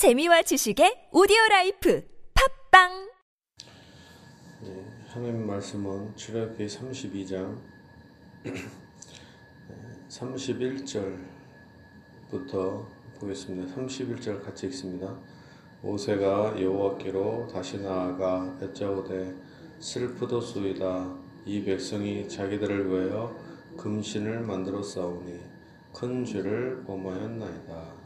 재미와 지식의 오디오 라이프 팟빵 네, 하나님 말씀은 출애굽기 32장 31절부터 보겠습니다. 31절 같이 읽습니다. 모세가 여호와께로 다시 나아가 여짜오되 슬프도소이다 이 백성이 자기들을 위하여 금신을 만들었사오니 큰 죄를 범하였나이다.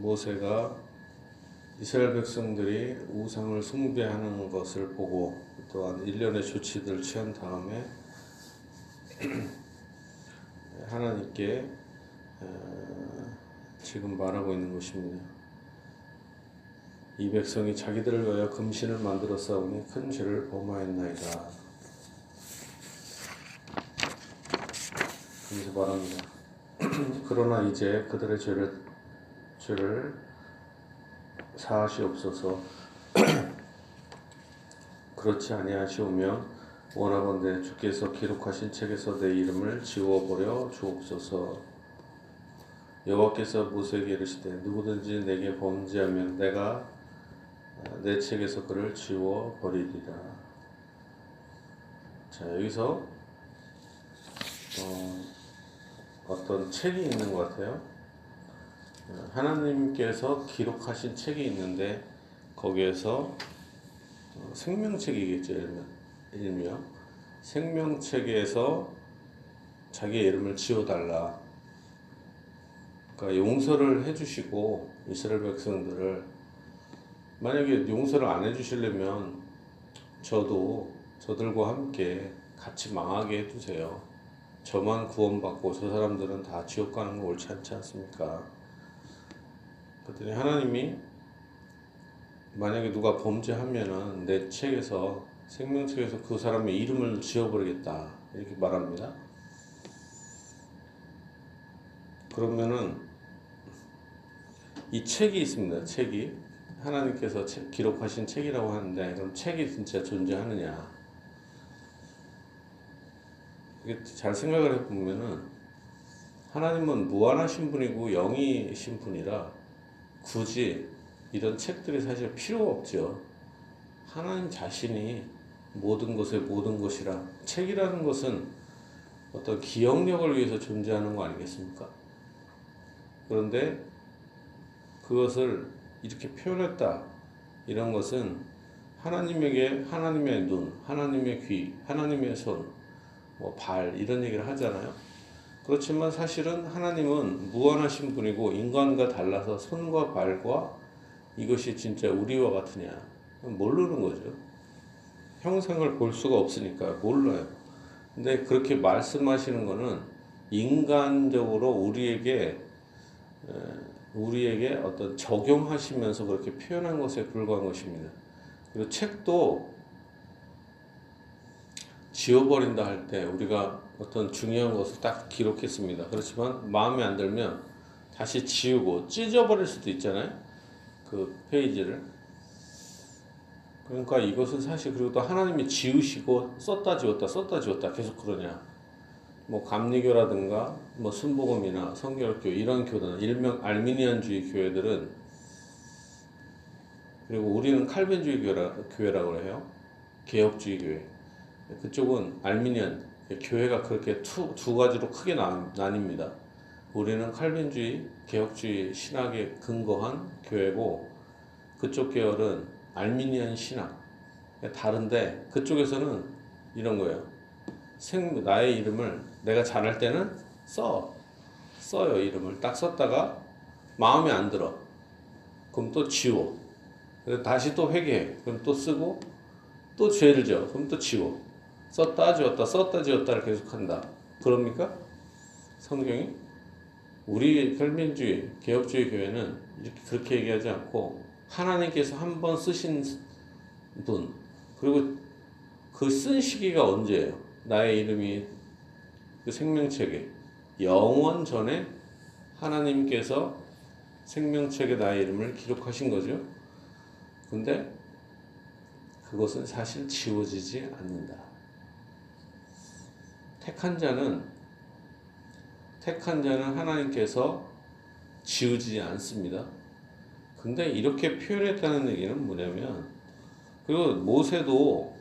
예, 모세가 이스라엘 백성들이 우상을 숭배하는 것을 보고 또한 일련의 조치들을 취한 다음에 하나님께 어, 지금 말하고 있는 것입니다. 이 백성이 자기들을 위하여 금신을 만들어 싸우니 큰 죄를 범하였나이다. 그래서 말합니다. 그러나 이제 그들의 죄를 죄를 사하시옵소서. 그렇지 아니하시오면 원하건대 주께서 기록하신 책에서 내 이름을 지워버려 주옵소서. 여호와께서 모세에게 이르시되 누구든지 내게 범죄하면 내가 내 책에서 그를 지워 버리리라. 자 여기서 어, 어떤 책이 있는 것 같아요. 하나님께서 기록하신 책이 있는데 거기에서 어, 생명책이겠죠 일명 생명책에서 자기의 이름을 지워달라. 그러니까 용서를 해주시고 이스라엘 백성들을 만약에 용서를 안 해주시려면 저도 저들과 함께 같이 망하게 해주세요. 저만 구원받고 저 사람들은 다 지옥 가는 거 옳지 않지 않습니까? 그랬더니 하나님이 만약에 누가 범죄하면은 내 책에서 생명 책에서 그 사람의 이름을 지워버리겠다 이렇게 말합니다. 그러면은 이 책이 있습니다. 책이 하나님께서 책, 기록하신 책이라고 하는데 그럼 책이 진짜 존재하느냐? 이게 잘 생각을 해보면은 하나님은 무한하신 분이고 영이신 분이라 굳이 이런 책들이 사실 필요가 없죠. 하나님 자신이 모든 것의 모든 것이라 책이라는 것은 어떤 기억력을 위해서 존재하는 거 아니겠습니까? 그런데 그것을 이렇게 표현했다. 이런 것은 하나님에게 하나님의 눈, 하나님의 귀, 하나님의 손, 뭐 발 이런 얘기를 하잖아요. 그렇지만 사실은 하나님은 무한하신 분이고 인간과 달라서 손과 발과 이것이 진짜 우리와 같으냐 모르는 거죠. 형상을 볼 수가 없으니까 몰라요. 근데 그렇게 말씀하시는 거는 인간적으로 우리에게 우리에게 어떤 적용하시면서 그렇게 표현한 것에 불과한 것입니다. 그리고 책도 지워버린다 할 때 우리가 어떤 중요한 것을 딱 기록했습니다. 그렇지만 마음에 안 들면 다시 지우고 찢어버릴 수도 있잖아요. 그 페이지를. 그러니까 이것은 사실 그리고 또 하나님이 지우시고 썼다 지웠다 썼다 지웠다 계속 그러냐. 뭐 감리교라든가 뭐 순복음이나 성결교 이런 교단 일명 알미니안주의 교회들은 그리고 우리는 칼빈주의 교회라, 교회라고 해요. 개혁주의 교회. 그쪽은 알미니안 교회가 그렇게 두, 두 가지로 크게 나, 나뉩니다. 우리는 칼빈주의, 개혁주의 신학에 근거한 교회고 그쪽 계열은 알미니안 신학. 다른데 그쪽에서는 이런 거예요. 생, 나의 이름을 내가 잘할 때는 써. 써요, 이름을. 딱 썼다가 마음에 안 들어. 그럼 또 지워. 다시 또 회개해. 그럼 또 쓰고 또 죄를 져. 그럼 또 지워. 썼다 지웠다 썼다 지웠다를 계속한다. 그럽니까? 성경이? 우리 혈민주의, 개혁주의 교회는 이렇게 그렇게 얘기하지 않고 하나님께서 한 번 쓰신 분 그리고 그 쓴 시기가 언제예요? 나의 이름이 그 생명책에 영원 전에 하나님께서 생명책에 나의 이름을 기록하신 거죠. 근데 그것은 사실 지워지지 않는다. 택한 자는 택한 자는 하나님께서 지우지 않습니다. 근데 이렇게 표현했다는 얘기는 뭐냐면 그리고 모세도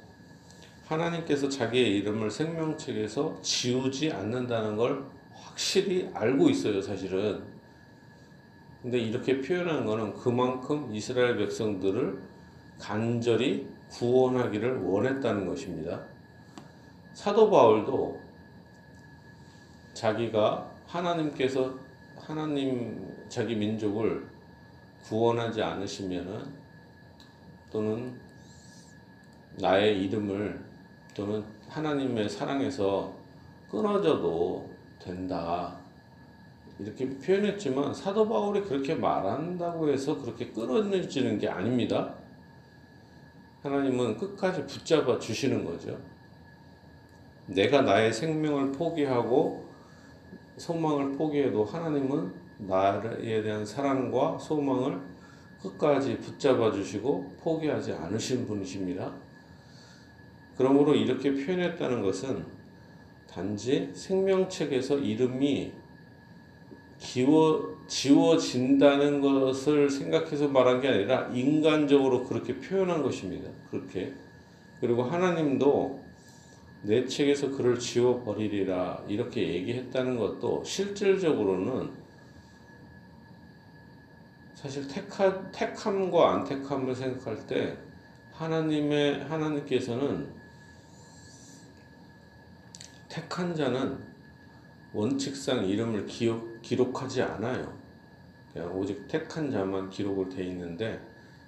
하나님께서 자기의 이름을 생명책에서 지우지 않는다는 걸 확실히 알고 있어요, 사실은. 근데 이렇게 표현한 거는 그만큼 이스라엘 백성들을 간절히 구원하기를 원했다는 것입니다. 사도 바울도 자기가 하나님께서 하나님 자기 민족을 구원하지 않으시면은 또는 나의 이름을 또는 하나님의 사랑에서 끊어져도 된다. 이렇게 표현했지만 사도 바울이 그렇게 말한다고 해서 그렇게 끊어지는 게 아닙니다. 하나님은 끝까지 붙잡아 주시는 거죠. 내가 나의 생명을 포기하고 소망을 포기해도 하나님은 나에 대한 사랑과 소망을 끝까지 붙잡아 주시고 포기하지 않으신 분이십니다. 그러므로 이렇게 표현했다는 것은 단지 생명책에서 이름이 기워, 지워진다는 것을 생각해서 말한 게 아니라 인간적으로 그렇게 표현한 것입니다. 그렇게. 그리고 하나님도 내 책에서 그를 지워버리리라 이렇게 얘기했다는 것도 실질적으로는 사실 택하, 택함과 안 택함을 생각할 때 하나님의 하나님께서는 택한 자는 원칙상 이름을 기록, 기록하지 않아요. 오직 택한 자만 기록을 돼 있는데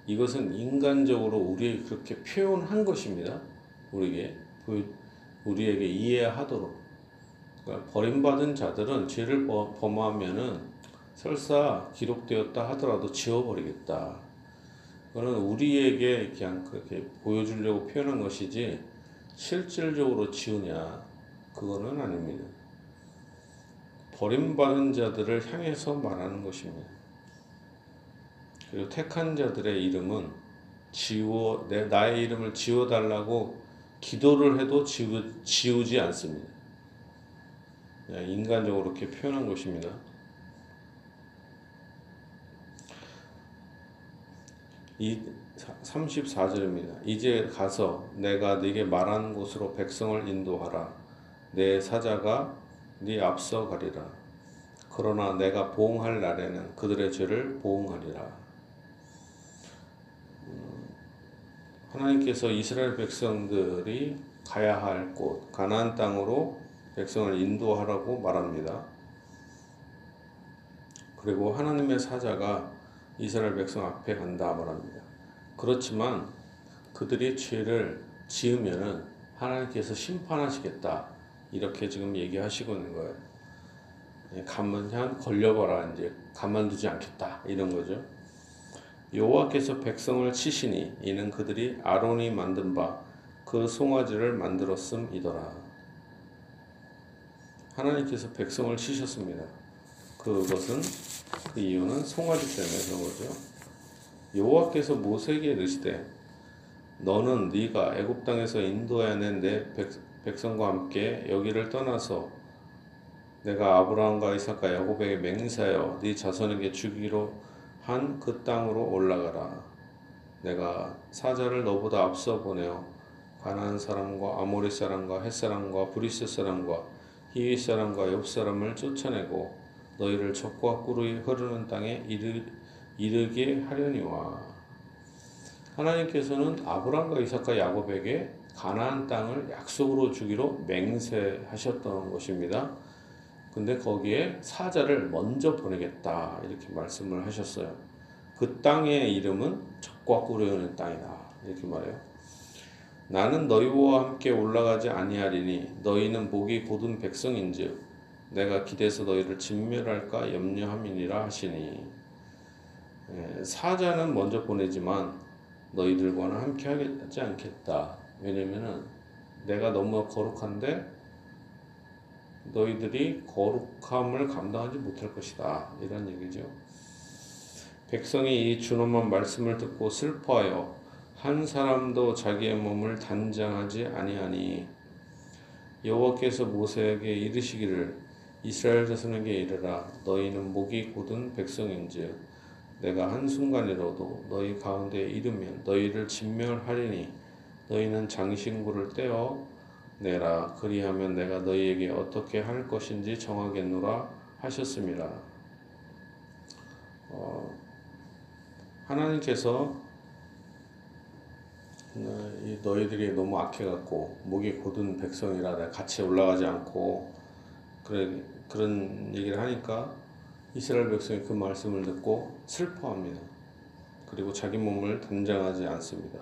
이것은 인간적으로 우리에게 그렇게 표현한 것입니다. 우리에게 우리에게 이해하도록. 그러니까 버림받은 자들은 죄를 범하면은 설사 기록되었다 하더라도 지워버리겠다. 그거는 우리에게 그냥 그렇게 보여주려고 표현한 것이지 실질적으로 지우냐 그거는 아닙니다. 버림받은 자들을 향해서 말하는 것입니다. 그리고 택한 자들의 이름은 지워 내 나의 이름을 지워 달라고 기도를 해도 지우, 지우 지 않습니다. 인간적으로 이렇게 표현한 것입니다. 이 34절입니다. 이제 가서 내가 네게 말한 곳으로 백성을 인도하라. 내 사자가 네 앞서 가리라. 그러나 내가 보응할 날에는 그들의 죄를 보응하리라. 하나님께서 이스라엘 백성들이 가야 할 곳, 가나안 땅으로 백성을 인도하라고 말합니다. 그리고 하나님의 사자가 이스라엘 백성 앞에 간다 말합니다. 그렇지만 그들이 죄를 지으면은 하나님께서 심판하시겠다. 이렇게 지금 얘기하시고 있는 거예요. 예, 가만 걸려봐라 이제 가만두지 않겠다 이런 거죠. 여호와께서 백성을 치시니 이는 그들이 아론이 만든 바 그 송아지를 만들었음이더라. 하나님께서 백성을 치셨습니다. 그것은 그 이유는 송아지 때문에 그런 거죠. 여호와께서 모세에게 이르시되 너는 네가 애굽 땅에서 인도해낸 내 백성과 함께 여기를 떠나서 내가 아브라함과 이삭과 야곱에게 맹세하여 네 자손에게 주기로 한 그 땅으로 올라가라. 내가 사자를 너보다 앞서 보내어 가나안 사람과 아모리 사람과 헷 사람과 브리스 사람과 히위 사람과 여부스 사람을 쫓아내고 너희를 젖과 꿀이 흐르는 땅에 이르, 이르게 하려니와 하나님께서는 아브라함과 이삭과 야곱에게 가나안 땅을 약속으로 주기로 맹세하셨던 것입니다. 근데 거기에 사자를 먼저 보내겠다 이렇게 말씀을 하셨어요. 그 땅의 이름은 적과 꿀이 땅이다 이렇게 말해요. 나는 너희와 함께 올라가지 아니하리니 너희는 복이 고든 백성인즉 내가 기대서 너희를 진멸할까 염려함이니라 하시니 예, 사자는 먼저 보내지만 너희들과는 함께 하지 않겠다. 왜냐면은 내가 너무 거룩한데 너희들이 거룩함을 감당하지 못할 것이다. 이런 얘기죠. 백성이 이 준엄한 말씀을 듣고 슬퍼하여 한 사람도 자기의 몸을 단장하지 아니하니 여호와께서 모세에게 이르시기를 이스라엘 자손에게 이르라 너희는 목이 곧은 백성인즉 내가 한순간이라도 너희 가운데 이르면 너희를 진멸하리니 너희는 장신구를 떼어 내라 그리하면 내가 너희에게 어떻게 할 것인지 정하겠노라 하셨습니다. 어, 하나님께서 어, 너희들이 너무 악해갖고 목이 곧은 백성이라 같이 올라가지 않고 그래, 그런 얘기를 하니까 이스라엘 백성이 그 말씀을 듣고 슬퍼합니다. 그리고 자기 몸을 단장하지 않습니다.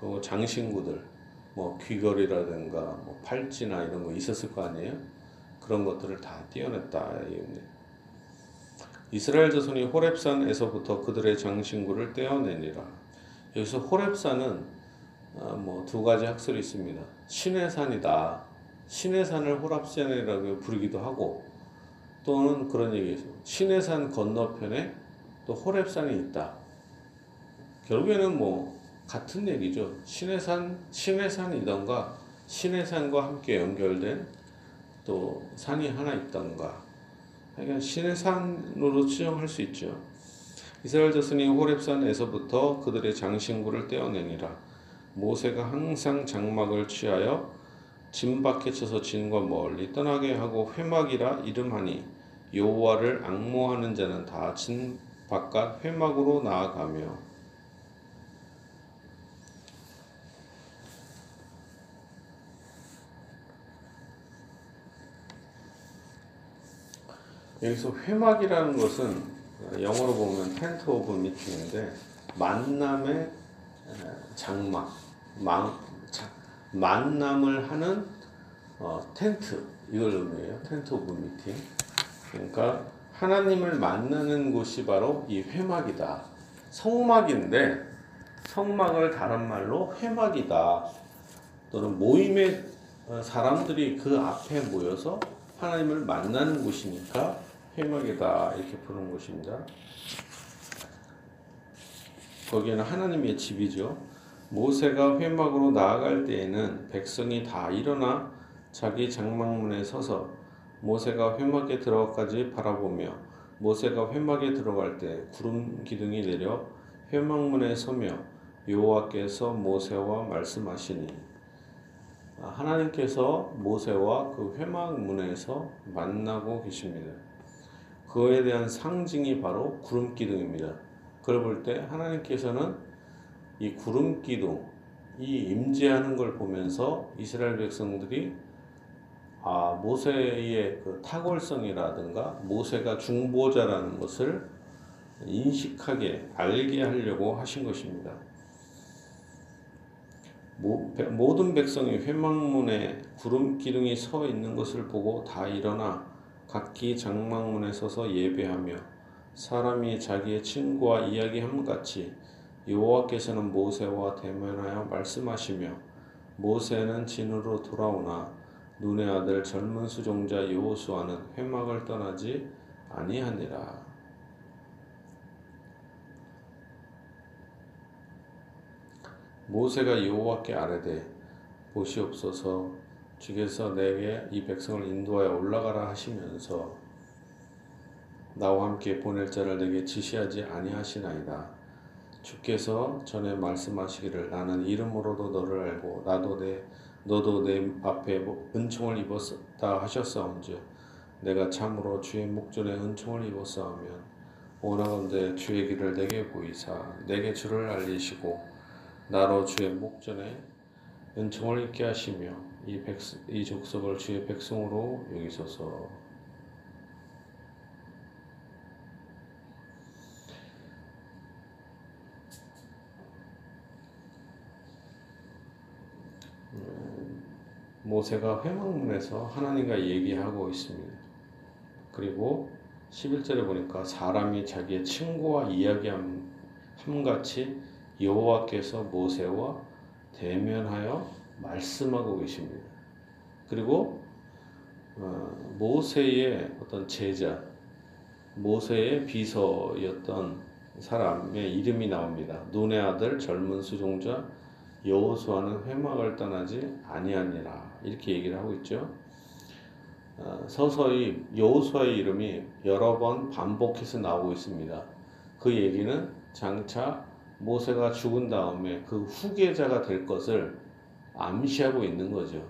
그리고 장신구들, 뭐 귀걸이라든가 뭐 팔찌나 이런 거 있었을 거 아니에요? 그런 것들을 다 떼어냈다. 이스라엘 자손이 호렙산에서부터 그들의 장신구를 떼어내니라. 여기서 호렙산은 어, 뭐두 가지 학설이 있습니다. 신의 산이다. 신의 산을 호랍산이라고 부르기도 하고 또는 그런 얘기죠. 신의 산 건너편에 또 호렙산이 있다. 결국에는 뭐 같은 얘기죠. 신의 산, 신의 산이던가 신의 산과 함께 연결된 또 산이 하나 있던가. 그러니까 신의 산으로 추정할 수 있죠. 이스라엘 자손이 호렙산에서부터 그들의 장신구를 떼어내니라. 모세가 항상 장막을 취하여 진 밖에 쳐서 진과 멀리 떠나게 하고 회막이라 이름하니 여호와를 악모하는 자는 다 진 바깥 회막으로 나아가며 여기서 회막이라는 것은 영어로 보면 tent of meeting인데 만남의 장막, 망, 만남을 하는 어, 텐트 이걸 의미해요. tent of meeting. 그러니까 하나님을 만나는 곳이 바로 이 회막이다. 성막인데 성막을 다른 말로 회막이다. 또는 모임의 어, 사람들이 그 앞에 모여서 하나님을 만나는 곳이니까 회막이다 이렇게 부르는 곳입니다. 거기에는 하나님의 집이죠. 모세가 회막으로 나아갈 때에는 백성이 다 일어나 자기 장막문에 서서 모세가 회막에 들어가까지 바라보며 모세가 회막에 들어갈 때 구름 기둥이 내려 회막문에 서며 여호와께서 모세와 말씀하시니 아, 하나님께서 모세와 그 회막문에서 만나고 계십니다. 그에 대한 상징이 바로 구름 기둥입니다. 그걸 볼 때 하나님께서는 이 구름 기둥, 이 임재하는 걸 보면서 이스라엘 백성들이 아, 모세의 그 탁월성이라든가 모세가 중보자라는 것을 인식하게 알게 하려고 하신 것입니다. 모든 백성이 회막문에 구름 기둥이 서 있는 것을 보고 다 일어나 각기 장막문에 서서 예배하며 사람이 자기의 친구와 이야기함 같이 여호와께서는 모세와 대면하여 말씀하시며 모세는 진으로 돌아오나 눈의 아들 젊은 수종자 여호수아는 회막을 떠나지 아니하니라. 모세가 여호와께 아뢰되 보시옵소서 주께서 내게 이 백성을 인도하여 올라가라 하시면서 나와 함께 보낼 자를 내게 지시하지 아니하시나이다. 주께서 전에 말씀하시기를 나는 이름으로도 너를 알고 나도 내 너도 내 앞에 은총을 입었다 하셨사온즉 내가 참으로 주의 목전에 은총을 입었사오면 원하건대 주의 길을 내게 보이사 내게 주를 알리시고 나로 주의 목전에 은총을 입게 하시며 이, 백, 이 족속을 주의 백성으로 여기소서 모세가 회막문에서 하나님과 얘기하고 있습니다. 그리고 11절에 보니까 사람이 자기의 친구와 이야기함 같이 여호와께서 모세와 대면하여 말씀하고 계십니다. 그리고 어, 모세의 어떤 제자, 모세의 비서였던 사람의 이름이 나옵니다. 눈의 아들 젊은 수종자 여호수아는 회막을 떠나지 아니하니라. 이렇게 얘기를 하고 있죠. 어, 서서히 여호수아의 이름이 여러 번 반복해서 나오고 있습니다. 그 얘기는 장차 모세가 죽은 다음에 그 후계자가 될 것을 암시하고 있는 거죠.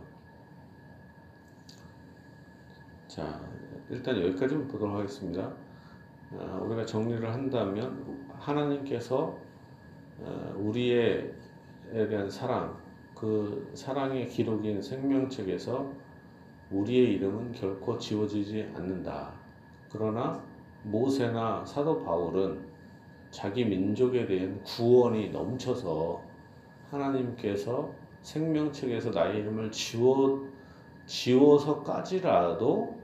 자, 일단 여기까지만 보도록 하겠습니다. 아, 우리가 정리를 한다면 하나님께서 어, 우리에 대한 사랑, 그 사랑의 기록인 생명책에서 우리의 이름은 결코 지워지지 않는다. 그러나 모세나 사도 바울은 자기 민족에 대한 구원이 넘쳐서 하나님께서 생명 책에서 나의 이름을 지워 지워서까지라도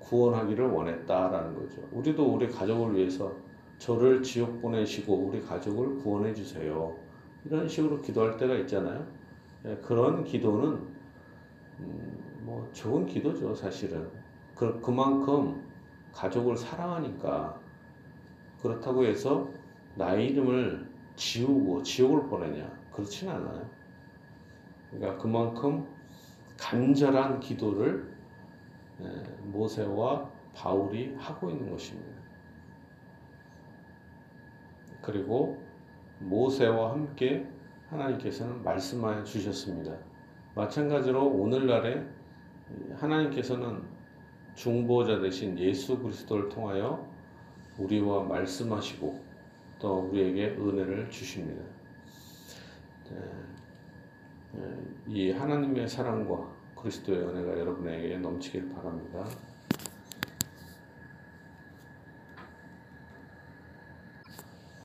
구원하기를 원했다라는 거죠. 우리도 우리 가족을 위해서 저를 지옥 보내시고 우리 가족을 구원해 주세요. 이런 식으로 기도할 때가 있잖아요. 예, 그런 기도는 음, 뭐 좋은 기도죠, 사실은. 그, 그만큼 가족을 사랑하니까 그렇다고 해서 나의 이름을 지우고 지옥을 보내냐? 그렇진 않아요. 그러니까 그만큼 간절한 기도를 예, 모세와 바울이 하고 있는 것입니다. 그리고 모세와 함께 하나님께서는 말씀하여 주셨습니다. 마찬가지로 오늘날에 하나님께서는 중보자 대신 예수 그리스도를 통하여 우리와 말씀하시고 또 우리에게 은혜를 주십니다. 예, 이 하나님의 사랑과 그리스도의 은혜가 여러분에게 넘치길 바랍니다.